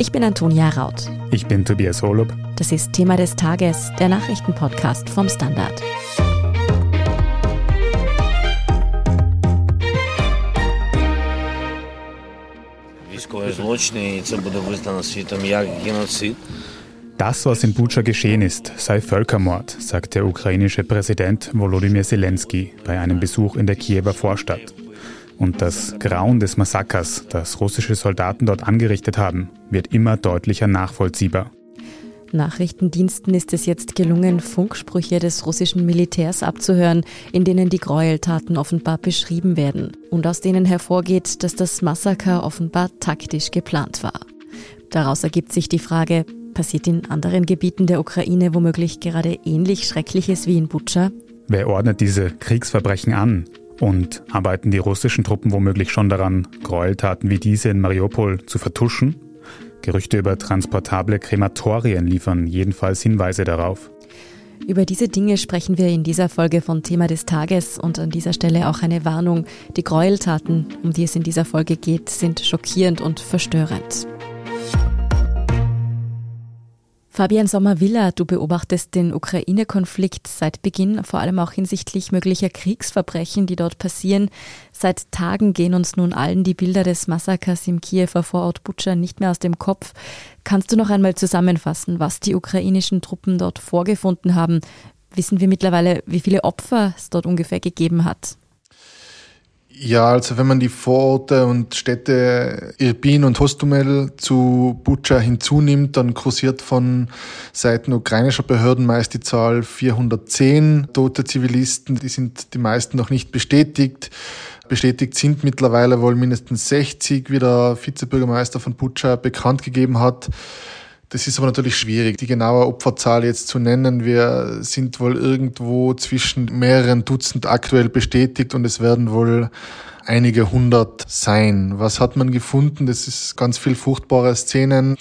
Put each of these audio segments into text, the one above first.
Ich bin Antonia Raut. Ich bin Tobias Holub. Das ist Thema des Tages, der Nachrichtenpodcast vom Standard. Das, was in Butscha geschehen ist, sei Völkermord, sagt der ukrainische Präsident Volodymyr Zelensky bei einem Besuch in der Kiewer Vorstadt. Und das Grauen des Massakers, das russische Soldaten dort angerichtet haben, wird immer deutlicher nachvollziehbar. Nachrichtendiensten ist es jetzt gelungen, Funksprüche des russischen Militärs abzuhören, in denen die Gräueltaten offenbar beschrieben werden und aus denen hervorgeht, dass das Massaker offenbar taktisch geplant war. Daraus ergibt sich die Frage, passiert in anderen Gebieten der Ukraine womöglich gerade ähnlich Schreckliches wie in Butscha? Wer ordnet diese Kriegsverbrechen an? Und arbeiten die russischen Truppen womöglich schon daran, Gräueltaten wie diese in Mariupol zu vertuschen? Gerüchte über transportable Krematorien liefern jedenfalls Hinweise darauf. Über diese Dinge sprechen wir in dieser Folge von Thema des Tages und an dieser Stelle auch eine Warnung. Die Gräueltaten, um die es in dieser Folge geht, sind schockierend und verstörend. Fabian Sommer-Villa, du beobachtest den Ukraine-Konflikt seit Beginn, vor allem auch hinsichtlich möglicher Kriegsverbrechen, die dort passieren. Seit Tagen gehen uns nun allen die Bilder des Massakers im Kiewer Vorort Butscha nicht mehr aus dem Kopf. Kannst du noch einmal zusammenfassen, was die ukrainischen Truppen dort vorgefunden haben? Wissen wir mittlerweile, wie viele Opfer es dort ungefähr gegeben hat? Ja, also wenn man die Vororte und Städte Irpin und Hostomel zu Butscha hinzunimmt, dann kursiert von Seiten ukrainischer Behörden meist die Zahl 410 tote Zivilisten. Die sind die meisten noch nicht bestätigt. Bestätigt sind mittlerweile wohl mindestens 60, wie der Vizebürgermeister von Butscha bekannt gegeben hat. Das ist aber natürlich schwierig, die genaue Opferzahl jetzt zu nennen. Wir sind wohl irgendwo zwischen mehreren Dutzend aktuell bestätigt und es werden wohl einige hundert sein. Was hat man gefunden? Das ist ganz viel furchtbare Szenen,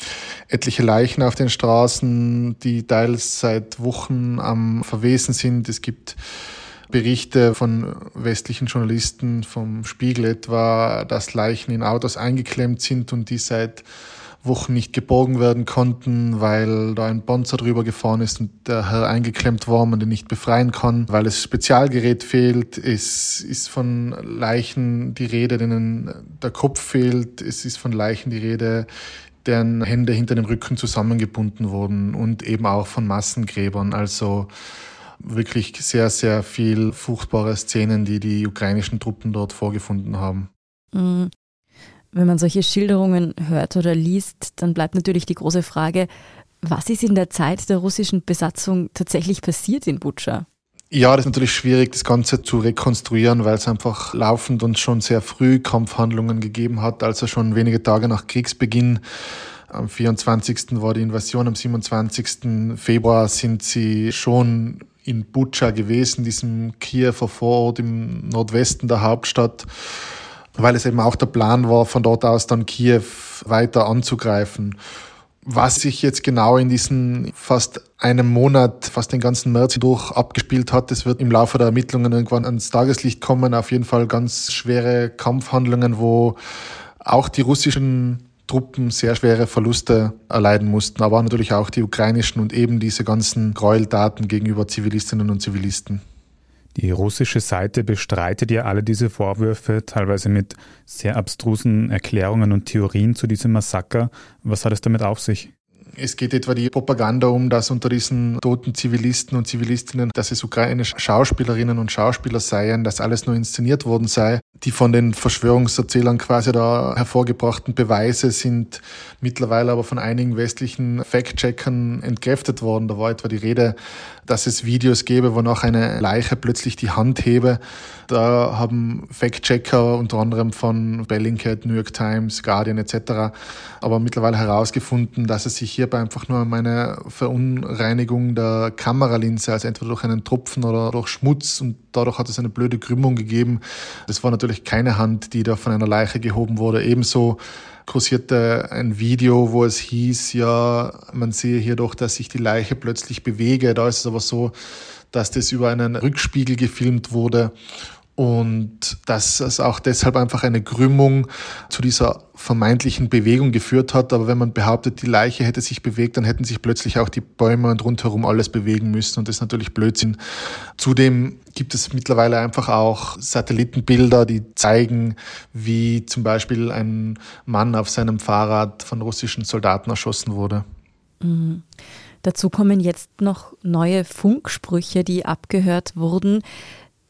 etliche Leichen auf den Straßen, die teils seit Wochen am Verwesen sind. Es gibt Berichte von westlichen Journalisten, vom Spiegel etwa, dass Leichen in Autos eingeklemmt sind und die seit Wochen nicht geborgen werden konnten, weil da ein Bonzer drüber gefahren ist und der Herr eingeklemmt war, man den nicht befreien kann, weil es Spezialgerät fehlt. Es ist von Leichen die Rede, denen der Kopf fehlt. Es ist von Leichen die Rede, deren Hände hinter dem Rücken zusammengebunden wurden und eben auch von Massengräbern. Also wirklich sehr, sehr viel furchtbare Szenen, die die ukrainischen Truppen dort vorgefunden haben. Wenn man solche Schilderungen hört oder liest, dann bleibt natürlich die große Frage, was ist in der Zeit der russischen Besatzung tatsächlich passiert in Butscha? Ja, das ist natürlich schwierig, das Ganze zu rekonstruieren, weil es einfach laufend und schon sehr früh Kampfhandlungen gegeben hat, also schon wenige Tage nach Kriegsbeginn. Am 24. war die Invasion, am 27. Februar sind sie schon in Butscha gewesen, diesem Kiewer Vorort im Nordwesten der Hauptstadt weil es eben auch der Plan war, von dort aus dann Kiew weiter anzugreifen. Was sich jetzt genau in diesen fast einem Monat, fast den ganzen März durch abgespielt hat, das wird im Laufe der Ermittlungen irgendwann ans Tageslicht kommen. Auf jeden Fall ganz schwere Kampfhandlungen, wo auch die russischen Truppen sehr schwere Verluste erleiden mussten, aber natürlich auch die ukrainischen und eben diese ganzen Gräueltaten gegenüber Zivilistinnen und Zivilisten. Die russische Seite bestreitet ja alle diese Vorwürfe, teilweise mit sehr abstrusen Erklärungen und Theorien zu diesem Massaker. Was hat es damit auf sich? Es geht etwa die Propaganda um, dass unter diesen toten Zivilisten und Zivilistinnen, dass es ukrainische Schauspielerinnen und Schauspieler seien, dass alles nur inszeniert worden sei. Die von den Verschwörungserzählern quasi da hervorgebrachten Beweise sind mittlerweile aber von einigen westlichen Fact-Checkern entkräftet worden. Da war etwa die Rede, dass es Videos gäbe, wo nach eine Leiche plötzlich die Hand hebe. Da haben Fact-Checker unter anderem von Bellingcat, New York Times, Guardian etc. aber mittlerweile herausgefunden, dass es sich hierbei einfach nur um eine Verunreinigung der Kameralinse, also entweder durch einen Tropfen oder durch Schmutz und dadurch hat es eine blöde Krümmung gegeben. Das war natürlich keine Hand, die da von einer Leiche gehoben wurde. Ebenso kursierte ein Video, wo es hieß, ja, man sehe hier doch, dass sich die Leiche plötzlich bewege. Da ist es aber so, dass das über einen Rückspiegel gefilmt wurde. Und dass es auch deshalb einfach eine Krümmung zu dieser vermeintlichen Bewegung geführt hat. Aber wenn man behauptet, die Leiche hätte sich bewegt, dann hätten sich plötzlich auch die Bäume und rundherum alles bewegen müssen. Und das ist natürlich Blödsinn. Zudem gibt es mittlerweile einfach auch Satellitenbilder, die zeigen, wie zum Beispiel ein Mann auf seinem Fahrrad von russischen Soldaten erschossen wurde. Mhm. Dazu kommen jetzt noch neue Funksprüche, die abgehört wurden.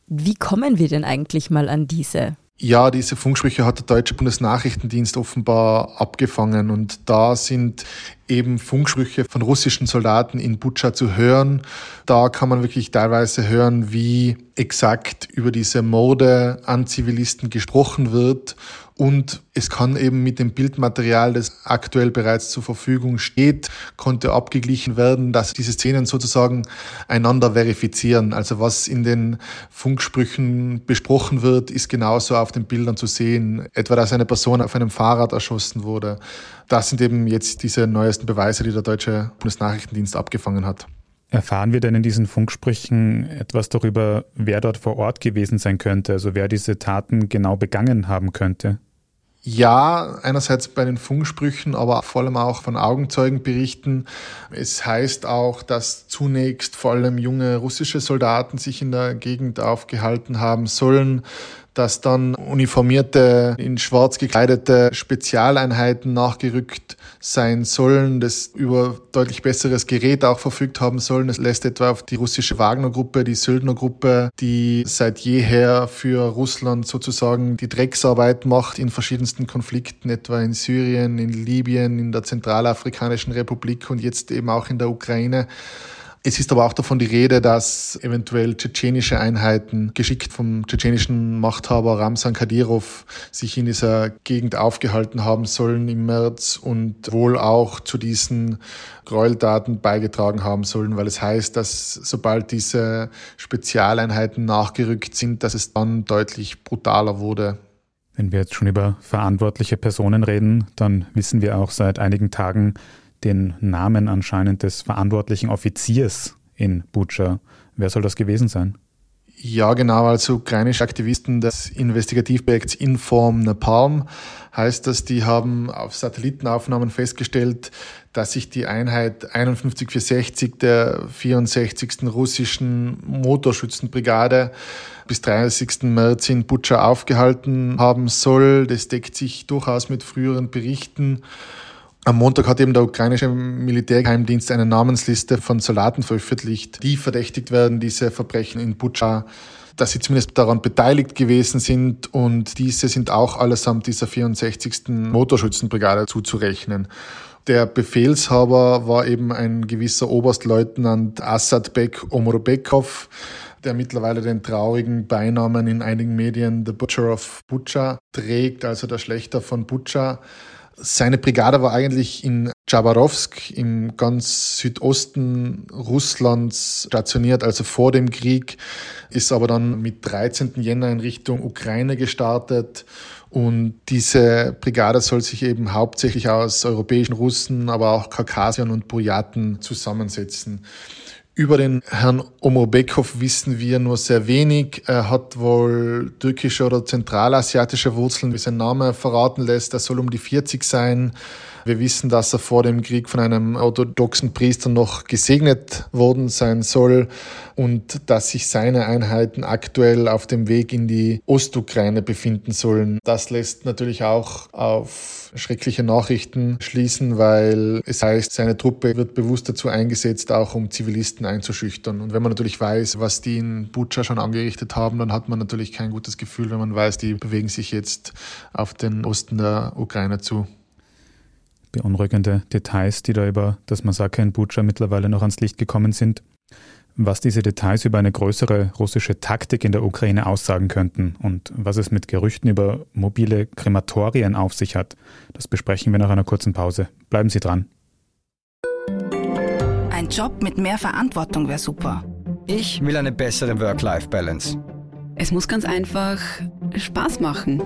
Wie kommen wir denn eigentlich mal an diese? Ja, diese Funksprüche hat der deutsche Bundesnachrichtendienst offenbar abgefangen und da sind eben Funksprüche von russischen Soldaten in Butscha zu hören. Da kann man wirklich teilweise hören, wie exakt über diese Morde an Zivilisten gesprochen wird und es kann eben mit dem Bildmaterial, das aktuell bereits zur Verfügung steht, konnte abgeglichen werden, dass diese Szenen sozusagen einander verifizieren. Also was in den Funksprüchen besprochen wird, ist genauso auf den Bildern zu sehen. Etwa, dass eine Person auf einem Fahrrad erschossen wurde. Das sind eben jetzt diese neuesten Beweise, die der deutsche Bundesnachrichtendienst abgefangen hat. Erfahren wir denn in diesen Funksprüchen etwas darüber, wer dort vor Ort gewesen sein könnte, also wer diese Taten genau begangen haben könnte? Ja, einerseits bei den Funksprüchen, aber vor allem auch von Augenzeugenberichten. Es heißt auch, dass zunächst vor allem junge russische Soldaten sich in der Gegend aufgehalten haben sollen, dass dann uniformierte, in schwarz gekleidete Spezialeinheiten nachgerückt sein sollen, das über deutlich besseres Gerät auch verfügt haben sollen. Das lässt etwa auf die russische Wagner-Gruppe, die Söldner-Gruppe, die seit jeher für Russland sozusagen die Drecksarbeit macht in verschiedensten Konflikten, etwa in Syrien, in Libyen, in der Zentralafrikanischen Republik und jetzt eben auch in der Ukraine. Es ist aber auch davon die Rede, dass eventuell tschetschenische Einheiten, geschickt vom tschetschenischen Machthaber Ramsan Kadyrov, sich in dieser Gegend aufgehalten haben sollen im März und wohl auch zu diesen Gräueltaten beigetragen haben sollen, weil es heißt, dass sobald diese Spezialeinheiten nachgerückt sind, dass es dann deutlich brutaler wurde. Wenn wir jetzt schon über verantwortliche Personen reden, dann wissen wir auch seit einigen Tagen, den Namen anscheinend des verantwortlichen Offiziers in Butscha. Wer soll das gewesen sein? Ja, genau, also ukrainische Aktivisten des Investigativprojekts Inform Napalm heißt das, die haben auf Satellitenaufnahmen festgestellt, dass sich die Einheit 51460 der 64. russischen Motorschützenbrigade bis 30. März in Butscha aufgehalten haben soll. Das deckt sich durchaus mit früheren Berichten. Am Montag hat eben der ukrainische Militärgeheimdienst eine Namensliste von Soldaten veröffentlicht, die verdächtigt werden, diese Verbrechen in Butscha dass sie zumindest daran beteiligt gewesen sind und diese sind auch allesamt dieser 64. Motorschützenbrigade zuzurechnen. Der Befehlshaber war eben ein gewisser Oberstleutnant Assadbek Omorbekov, der mittlerweile den traurigen Beinamen in einigen Medien The Butcher of Bucha trägt, also der Schlechter von Bucha. Seine Brigade war eigentlich in Chabarovsk im ganz Südosten Russlands stationiert, also vor dem Krieg, ist aber dann mit 13. Jänner in Richtung Ukraine gestartet. Und diese Brigade soll sich eben hauptsächlich aus europäischen Russen, aber auch Kaukasiern und Buryaten zusammensetzen. Über den Herrn Omorbekov wissen wir nur sehr wenig. Er hat wohl türkische oder zentralasiatische Wurzeln, wie sein Name verraten lässt. Er soll um die 40 sein. Wir wissen, dass er vor dem Krieg von einem orthodoxen Priester noch gesegnet worden sein soll und dass sich seine Einheiten aktuell auf dem Weg in die Ostukraine befinden sollen. Das lässt natürlich auch auf schreckliche Nachrichten schließen, weil es heißt, seine Truppe wird bewusst dazu eingesetzt, auch um Zivilisten einzuschüchtern. Und wenn man natürlich weiß, was die in Butscha schon angerichtet haben, dann hat man natürlich kein gutes Gefühl, wenn man weiß, die bewegen sich jetzt auf den Osten der Ukraine zu beunruhigende Details, die da über das Massaker in Butscha mittlerweile noch ans Licht gekommen sind. Was diese Details über eine größere russische Taktik in der Ukraine aussagen könnten und was es mit Gerüchten über mobile Krematorien auf sich hat, das besprechen wir nach einer kurzen Pause. Bleiben Sie dran. Ein Job mit mehr Verantwortung wäre super. Ich will eine bessere Work-Life-Balance. Es muss ganz einfach Spaß machen.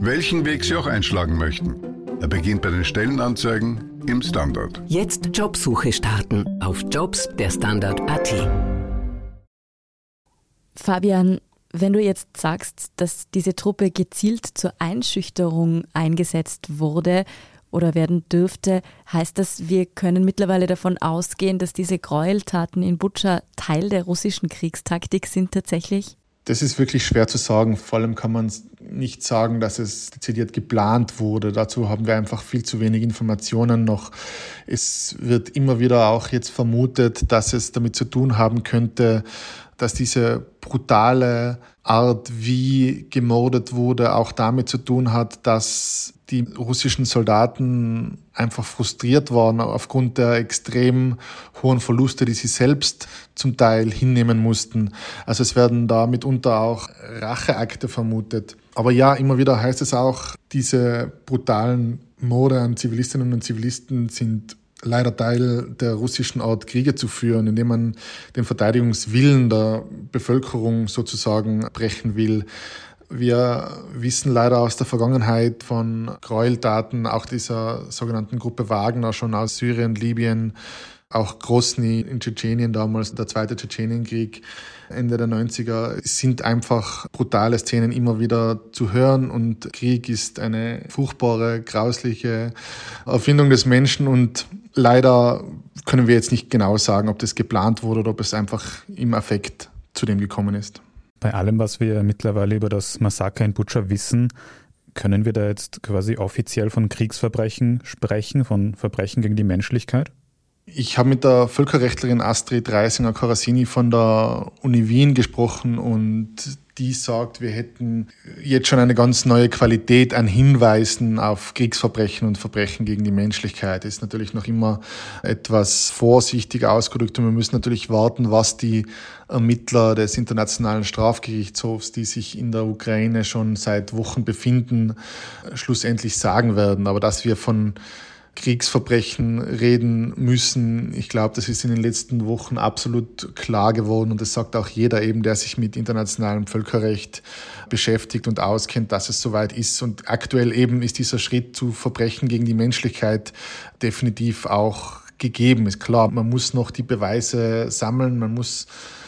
Welchen Weg Sie auch einschlagen möchten. Er beginnt bei den Stellenanzeigen im Standard. Jetzt Jobsuche starten auf Jobs der Standard.at. Fabian, Wenn du jetzt sagst, dass diese Truppe gezielt zur Einschüchterung eingesetzt wurde oder werden dürfte, heißt das, wir können mittlerweile davon ausgehen, dass diese Gräueltaten in Butscha Teil der russischen Kriegstaktik sind tatsächlich? Das ist wirklich schwer zu sagen. Vor allem kann man nicht sagen, dass es dezidiert geplant wurde. Dazu haben wir einfach viel zu wenig Informationen noch. Es wird immer wieder auch jetzt vermutet, dass es damit zu tun haben könnte, dass diese brutale Art, wie gemordet wurde, auch damit zu tun hat, dass die russischen Soldaten einfach frustriert waren aufgrund der extrem hohen Verluste, die sie selbst zum Teil hinnehmen mussten. Also es werden da mitunter auch Racheakte vermutet. Aber ja, immer wieder heißt es auch, diese brutalen Morde an Zivilistinnen und Zivilisten sind leider Teil der russischen Art, Kriege zu führen, indem man den Verteidigungswillen der Bevölkerung sozusagen brechen will. Wir wissen leider aus der Vergangenheit von Gräueltaten, auch dieser sogenannten Gruppe Wagner, schon aus Syrien, Libyen, auch Grosny in Tschetschenien damals, der zweite Tschetschenienkrieg Ende der 90er, sind einfach brutale Szenen immer wieder zu hören und Krieg ist eine furchtbare, grausliche Erfindung des Menschen und leider können wir jetzt nicht genau sagen, ob das geplant wurde oder ob es einfach im Affekt zu dem gekommen ist. Bei allem, was wir mittlerweile über das Massaker in Butscha wissen, können wir da jetzt quasi offiziell von Kriegsverbrechen sprechen, von Verbrechen gegen die Menschlichkeit? Ich habe mit der Völkerrechtlerin Astrid Reisinger-Karasini von der Uni Wien gesprochen und die sagt, wir hätten jetzt schon eine ganz neue Qualität an Hinweisen auf Kriegsverbrechen und Verbrechen gegen die Menschlichkeit. Das ist natürlich noch immer etwas vorsichtig ausgedrückt und wir müssen natürlich warten, was die Ermittler des Internationalen Strafgerichtshofs, die sich in der Ukraine schon seit Wochen befinden, schlussendlich sagen werden. Aber dass wir von Kriegsverbrechen reden müssen. Ich glaube, das ist in den letzten Wochen absolut klar geworden und das sagt auch jeder eben, der sich mit internationalem Völkerrecht beschäftigt und auskennt, dass es soweit ist. Und aktuell eben ist dieser Schritt zu Verbrechen gegen die Menschlichkeit definitiv auch gegeben. Ist klar, man muss noch die Beweise sammeln, man muss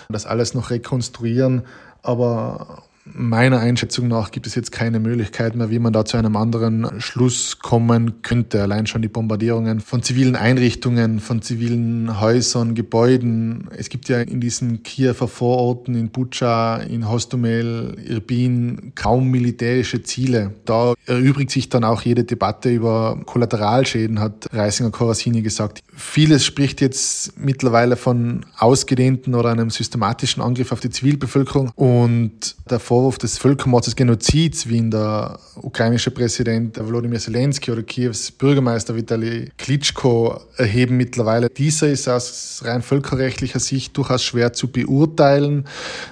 das alles noch rekonstruieren, aber Meiner Einschätzung nach gibt es jetzt keine Möglichkeit mehr, wie man da zu einem anderen Schluss kommen könnte. Allein schon die Bombardierungen von zivilen Einrichtungen, von zivilen Häusern, Gebäuden. Es gibt ja in diesen Kiewer Vororten, in Bucha, in Hostomel, Irbin kaum militärische Ziele. Da erübrigt sich dann auch jede Debatte über Kollateralschäden, hat Reisinger Corasini gesagt. Vieles spricht jetzt mittlerweile von ausgedehnten oder einem systematischen Angriff auf die Zivilbevölkerung und der Vorwurf des Völkermords, des Genozids, wie ihn der ukrainische Präsident Volodymyr Zelensky oder Kiews Bürgermeister Vitali Klitschko erheben mittlerweile. Dieser ist aus rein völkerrechtlicher Sicht durchaus schwer zu beurteilen.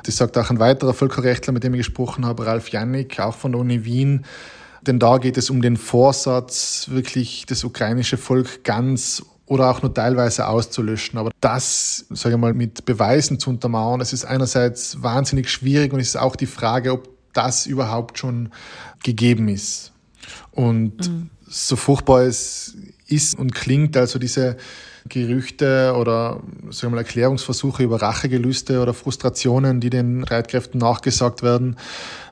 Das sagt auch ein weiterer Völkerrechtler, mit dem ich gesprochen habe, Ralf Jannik, auch von der Uni Wien. Denn da geht es um den Vorsatz, wirklich das ukrainische Volk ganz oder auch nur teilweise auszulöschen. Aber das, sage ich mal, mit Beweisen zu untermauern, das ist einerseits wahnsinnig schwierig und es ist auch die Frage, ob das überhaupt schon gegeben ist. Und mhm. so furchtbar es ist und klingt, also diese Gerüchte oder sagen wir mal, Erklärungsversuche über Rachegelüste oder Frustrationen, die den Streitkräften nachgesagt werden,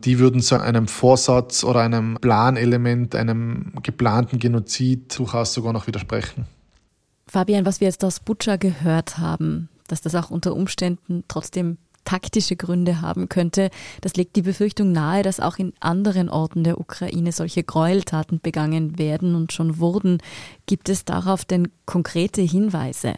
die würden so einem Vorsatz oder einem Planelement, einem geplanten Genozid durchaus sogar noch widersprechen. Fabian, was wir jetzt aus Butcher gehört haben, dass das auch unter Umständen trotzdem taktische Gründe haben könnte, das legt die Befürchtung nahe, dass auch in anderen Orten der Ukraine solche Gräueltaten begangen werden und schon wurden. Gibt es darauf denn konkrete Hinweise?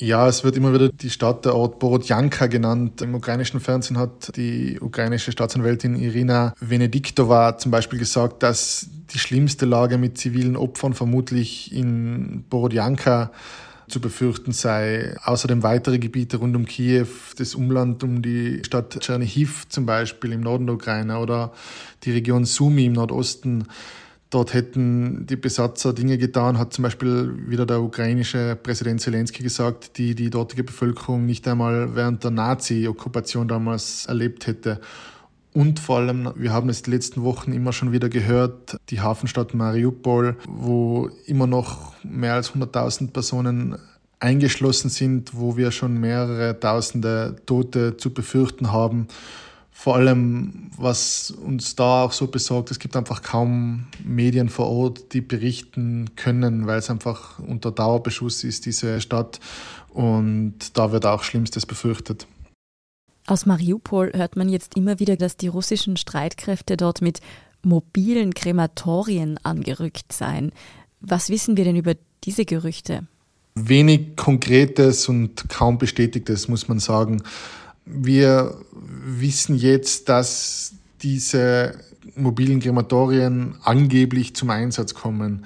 Ja, es wird immer wieder die Stadt, der Ort Borodjanka genannt. Im ukrainischen Fernsehen hat die ukrainische Staatsanwältin Irina Venediktova zum Beispiel gesagt, dass die schlimmste Lage mit zivilen Opfern vermutlich in Borodjanka zu befürchten sei. Außerdem weitere Gebiete rund um Kiew, das Umland um die Stadt Tschernihiv zum Beispiel im Norden der Ukraine oder die Region Sumi im Nordosten. Dort hätten die Besatzer Dinge getan, hat zum Beispiel wieder der ukrainische Präsident Zelensky gesagt, die die dortige Bevölkerung nicht einmal während der Nazi-Okkupation damals erlebt hätte. Und vor allem, wir haben es die letzten Wochen immer schon wieder gehört, die Hafenstadt Mariupol, wo immer noch mehr als 100.000 Personen eingeschlossen sind, wo wir schon mehrere tausende Tote zu befürchten haben. Vor allem, was uns da auch so besorgt, es gibt einfach kaum Medien vor Ort, die berichten können, weil es einfach unter Dauerbeschuss ist, diese Stadt. Und da wird auch Schlimmstes befürchtet. Aus Mariupol hört man jetzt immer wieder, dass die russischen Streitkräfte dort mit mobilen Krematorien angerückt seien. Was wissen wir denn über diese Gerüchte? Wenig Konkretes und kaum Bestätigtes, muss man sagen. Wir wissen jetzt, dass diese mobilen Krematorien angeblich zum Einsatz kommen.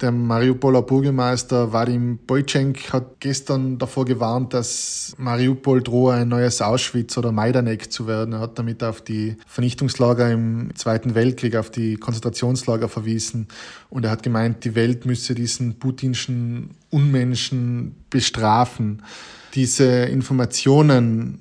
Der Mariupoler Bürgermeister Vadim Bojchenk hat gestern davor gewarnt, dass Mariupol drohe ein neues Auschwitz oder Majdanek zu werden. Er hat damit auf die Vernichtungslager im Zweiten Weltkrieg, auf die Konzentrationslager verwiesen. Und er hat gemeint, die Welt müsse diesen putinschen Unmenschen bestrafen. Diese Informationen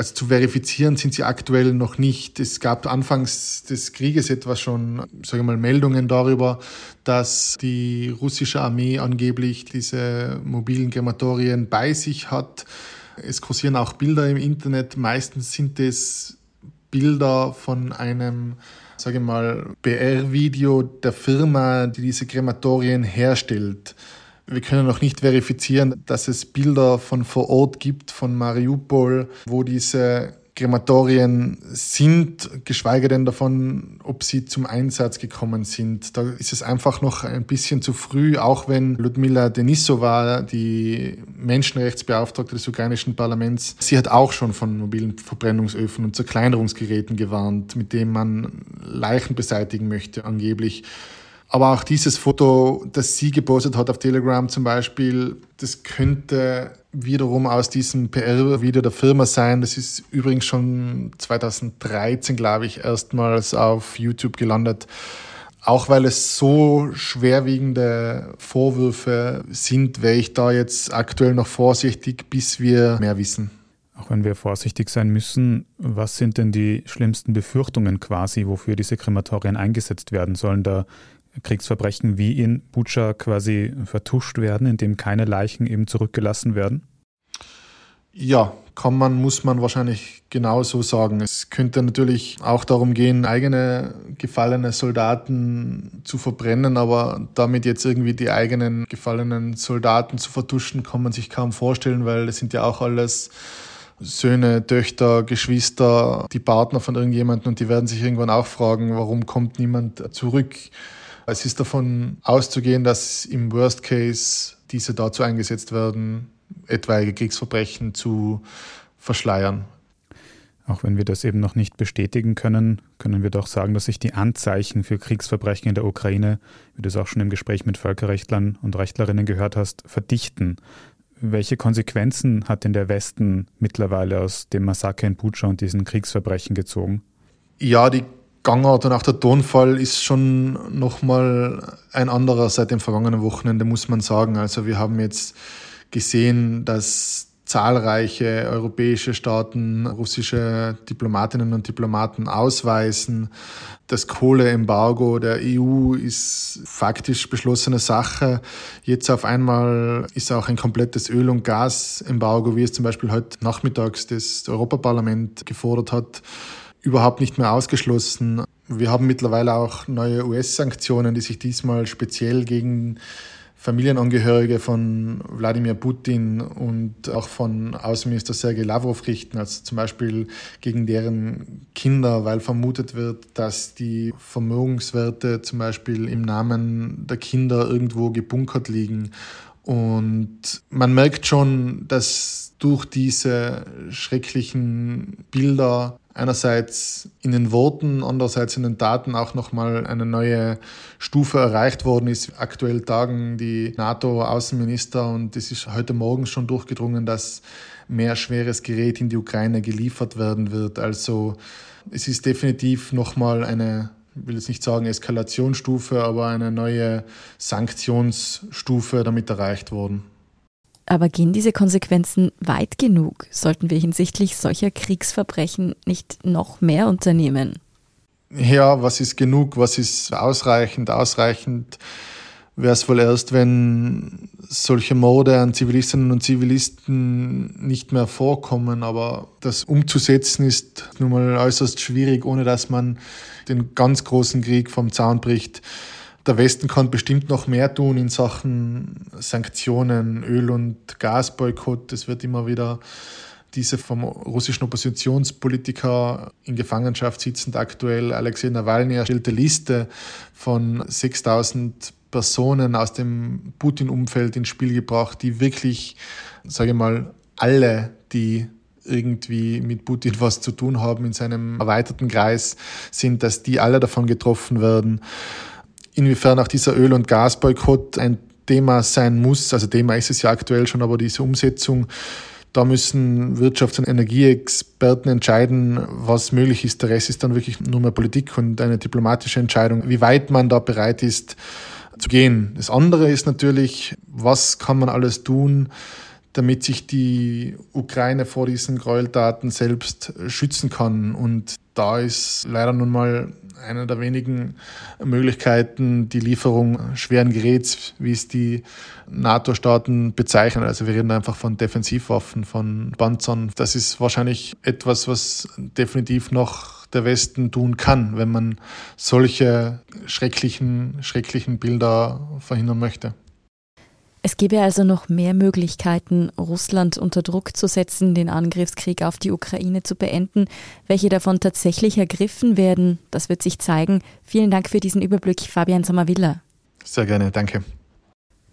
also zu verifizieren sind sie aktuell noch nicht. Es gab anfangs des Krieges etwas schon, sage ich mal, Meldungen darüber, dass die russische Armee angeblich diese mobilen Krematorien bei sich hat. Es kursieren auch Bilder im Internet. Meistens sind es Bilder von einem, sage ich mal, BR-Video der Firma, die diese Krematorien herstellt. Wir können noch nicht verifizieren, dass es Bilder von vor Ort gibt, von Mariupol, wo diese Krematorien sind, geschweige denn davon, ob sie zum Einsatz gekommen sind. Da ist es einfach noch ein bisschen zu früh, auch wenn Ludmila Denisova, die Menschenrechtsbeauftragte des ukrainischen Parlaments, sie hat auch schon von mobilen Verbrennungsöfen und Zerkleinerungsgeräten gewarnt, mit denen man Leichen beseitigen möchte, angeblich. Aber auch dieses Foto, das sie gepostet hat auf Telegram zum Beispiel, das könnte wiederum aus diesem PR-Video der Firma sein. Das ist übrigens schon 2013, glaube ich, erstmals auf YouTube gelandet. Auch weil es so schwerwiegende Vorwürfe sind, wäre ich da jetzt aktuell noch vorsichtig, bis wir mehr wissen. Auch wenn wir vorsichtig sein müssen, was sind denn die schlimmsten Befürchtungen quasi, wofür diese Krematorien eingesetzt werden sollen? Da Kriegsverbrechen wie in Butscha quasi vertuscht werden, indem keine Leichen eben zurückgelassen werden? Ja, kann man, muss man wahrscheinlich genauso sagen. Es könnte natürlich auch darum gehen, eigene gefallene Soldaten zu verbrennen, aber damit jetzt irgendwie die eigenen gefallenen Soldaten zu vertuschen, kann man sich kaum vorstellen, weil das sind ja auch alles Söhne, Töchter, Geschwister, die Partner von irgendjemandem und die werden sich irgendwann auch fragen, warum kommt niemand zurück? Es ist davon auszugehen, dass im Worst Case diese dazu eingesetzt werden, etwaige Kriegsverbrechen zu verschleiern. Auch wenn wir das eben noch nicht bestätigen können, können wir doch sagen, dass sich die Anzeichen für Kriegsverbrechen in der Ukraine, wie du es auch schon im Gespräch mit Völkerrechtlern und Rechtlerinnen gehört hast, verdichten. Welche Konsequenzen hat denn der Westen mittlerweile aus dem Massaker in Butscha und diesen Kriegsverbrechen gezogen? Ja, die Gangart und auch der Tonfall ist schon nochmal ein anderer seit dem vergangenen Wochenende, muss man sagen. Also wir haben jetzt gesehen, dass zahlreiche europäische Staaten russische Diplomatinnen und Diplomaten ausweisen. Das Kohleembargo der EU ist faktisch beschlossene Sache. Jetzt auf einmal ist auch ein komplettes Öl- und Gasembargo, wie es zum Beispiel heute nachmittags das Europaparlament gefordert hat, überhaupt nicht mehr ausgeschlossen. Wir haben mittlerweile auch neue US-Sanktionen, die sich diesmal speziell gegen Familienangehörige von Wladimir Putin und auch von Außenminister Sergei Lavrov richten, also zum Beispiel gegen deren Kinder, weil vermutet wird, dass die Vermögenswerte zum Beispiel im Namen der Kinder irgendwo gebunkert liegen. Und man merkt schon, dass durch diese schrecklichen Bilder einerseits in den Worten, andererseits in den Daten auch nochmal eine neue Stufe erreicht worden ist. Aktuell tagen die NATO-Außenminister und es ist heute Morgen schon durchgedrungen, dass mehr schweres Gerät in die Ukraine geliefert werden wird. Also es ist definitiv nochmal eine will jetzt nicht sagen Eskalationsstufe, aber eine neue Sanktionsstufe damit erreicht worden. Aber gehen diese Konsequenzen weit genug? Sollten wir hinsichtlich solcher Kriegsverbrechen nicht noch mehr unternehmen? Ja, was ist genug? Was ist ausreichend? Ausreichend wäre es wohl erst, wenn solche Morde an Zivilistinnen und Zivilisten nicht mehr vorkommen. Aber das umzusetzen ist nun mal äußerst schwierig, ohne dass man den ganz großen Krieg vom Zaun bricht. Der Westen kann bestimmt noch mehr tun in Sachen Sanktionen, Öl- und Gasboykott. Es wird immer wieder diese vom russischen Oppositionspolitiker in Gefangenschaft sitzend aktuell Alexei Nawalny erstellte Liste von 6000 Personen aus dem Putin-Umfeld ins Spiel gebracht, die wirklich, sage ich mal, alle, die irgendwie mit Putin was zu tun haben in seinem erweiterten Kreis sind, dass die alle davon getroffen werden. Inwiefern auch dieser Öl- und Gasboykott ein Thema sein muss, also Thema ist es ja aktuell schon, aber diese Umsetzung da müssen Wirtschafts- und Energieexperten entscheiden, was möglich ist. Der Rest ist dann wirklich nur mehr Politik und eine diplomatische Entscheidung, wie weit man da bereit ist zu gehen. Das andere ist natürlich, was kann man alles tun, damit sich die Ukraine vor diesen Gräueltaten selbst schützen kann. Und da ist leider nun mal eine der wenigen Möglichkeiten die Lieferung schweren Geräts, wie es die NATO-Staaten bezeichnen. Also wir reden einfach von Defensivwaffen, von Panzern. Das ist wahrscheinlich etwas, was definitiv noch der Westen tun kann, wenn man solche schrecklichen, schrecklichen Bilder verhindern möchte. Es gäbe also noch mehr Möglichkeiten, Russland unter Druck zu setzen, den Angriffskrieg auf die Ukraine zu beenden. Welche davon tatsächlich ergriffen werden, das wird sich zeigen. Vielen Dank für diesen Überblick, Fabian Sommervilla. Sehr gerne, danke.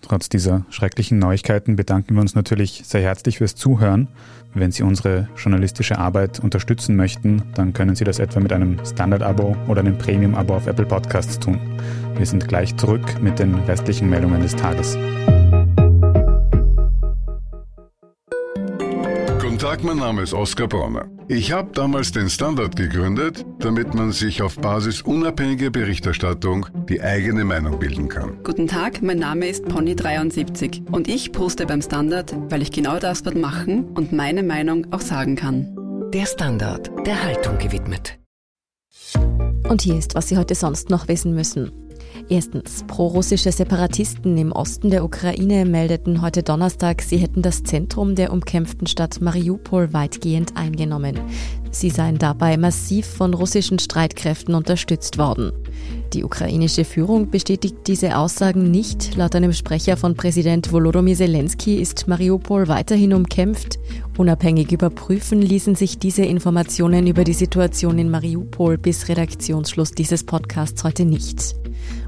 Trotz dieser schrecklichen Neuigkeiten bedanken wir uns natürlich sehr herzlich fürs Zuhören. Wenn Sie unsere journalistische Arbeit unterstützen möchten, dann können Sie das etwa mit einem Standard-Abo oder einem Premium-Abo auf Apple Podcasts tun. Wir sind gleich zurück mit den restlichen Meldungen des Tages. Guten Tag, mein Name ist Oskar Bronner. Ich habe damals den Standard gegründet, damit man sich auf Basis unabhängiger Berichterstattung die eigene Meinung bilden kann. Guten Tag, mein Name ist Pony73 und ich poste beim Standard, weil ich genau das dort machen und meine Meinung auch sagen kann. Der Standard, der Haltung gewidmet. Und hier ist, was Sie heute sonst noch wissen müssen. Erstens, prorussische Separatisten im Osten der Ukraine meldeten heute Donnerstag, sie hätten das Zentrum der umkämpften Stadt Mariupol weitgehend eingenommen. Sie seien dabei massiv von russischen Streitkräften unterstützt worden. Die ukrainische Führung bestätigt diese Aussagen nicht. Laut einem Sprecher von Präsident Volodymyr Zelensky ist Mariupol weiterhin umkämpft. Unabhängig überprüfen ließen sich diese Informationen über die Situation in Mariupol bis Redaktionsschluss dieses Podcasts heute nicht.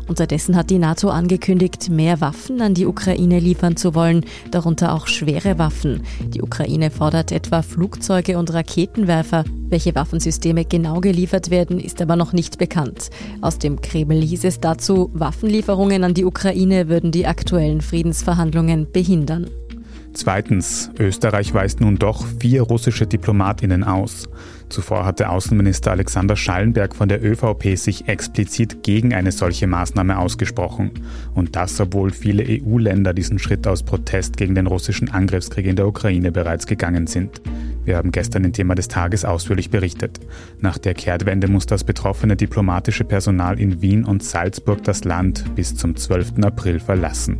Unterdessen hat die NATO angekündigt, mehr Waffen an die Ukraine liefern zu wollen, darunter auch schwere Waffen. Die Ukraine fordert etwa Flugzeuge und Raketenwerfer. Welche Waffensysteme genau geliefert werden, ist aber noch nicht bekannt. Aus dem Kreml hieß es dazu, Waffenlieferungen an die Ukraine würden die aktuellen Friedensverhandlungen behindern. Zweitens, Österreich weist nun doch vier russische Diplomatinnen aus. Zuvor hatte Außenminister Alexander Schallenberg von der ÖVP sich explizit gegen eine solche Maßnahme ausgesprochen. Und das, obwohl viele EU-Länder diesen Schritt aus Protest gegen den russischen Angriffskrieg in der Ukraine bereits gegangen sind. Wir haben gestern im Thema des Tages ausführlich berichtet. Nach der Kehrtwende muss das betroffene diplomatische Personal in Wien und Salzburg das Land bis zum 12. April verlassen.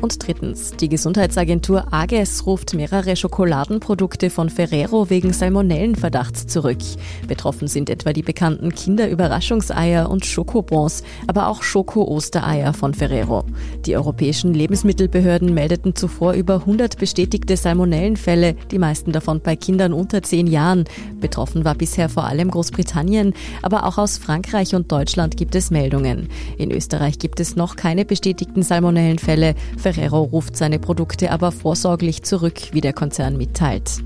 Und drittens, die Gesundheitsagentur AGES ruft mehrere Schokoladenprodukte von Ferrero wegen Salmonellenverdachts zurück. Betroffen sind etwa die bekannten Kinderüberraschungseier und Schokobons, aber auch Schoko-Ostereier von Ferrero. Die europäischen Lebensmittelbehörden meldeten zuvor über 100 bestätigte Salmonellenfälle, die meisten davon bei Kindern unter 10 Jahren. Betroffen war bisher vor allem Großbritannien, aber auch aus Frankreich und Deutschland gibt es Meldungen. In Österreich gibt es noch keine bestätigten Salmonellenfälle. Ferrero ruft seine Produkte aber vorsorglich zurück, wie der Konzern mitteilt.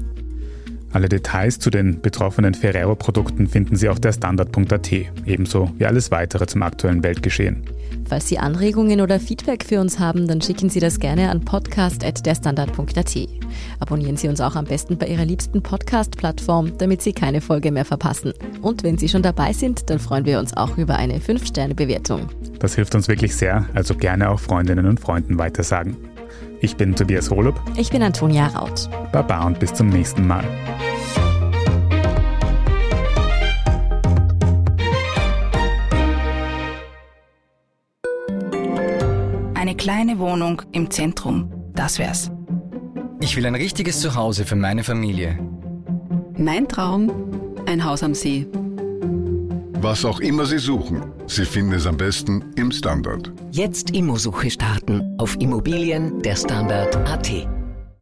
Alle Details zu den betroffenen Ferrero-Produkten finden Sie auf der Standard.at, ebenso wie alles weitere zum aktuellen Weltgeschehen. Falls Sie Anregungen oder Feedback für uns haben, dann schicken Sie das gerne an podcast.derstandard.at. Abonnieren Sie uns auch am besten bei Ihrer liebsten Podcast-Plattform, damit Sie keine Folge mehr verpassen. Und wenn Sie schon dabei sind, dann freuen wir uns auch über eine 5-Sterne-Bewertung. Das hilft uns wirklich sehr, also gerne auch Freundinnen und Freunden weitersagen. Ich bin Tobias Holub. Ich bin Antonia Raut. Baba und bis zum nächsten Mal. Eine kleine Wohnung im Zentrum, das wär's. Ich will ein richtiges Zuhause für meine Familie. Mein Traum, ein Haus am See. Was auch immer Sie suchen, Sie finden es am besten im Standard. Jetzt Immosuche starten auf Immobilien der Standard.at.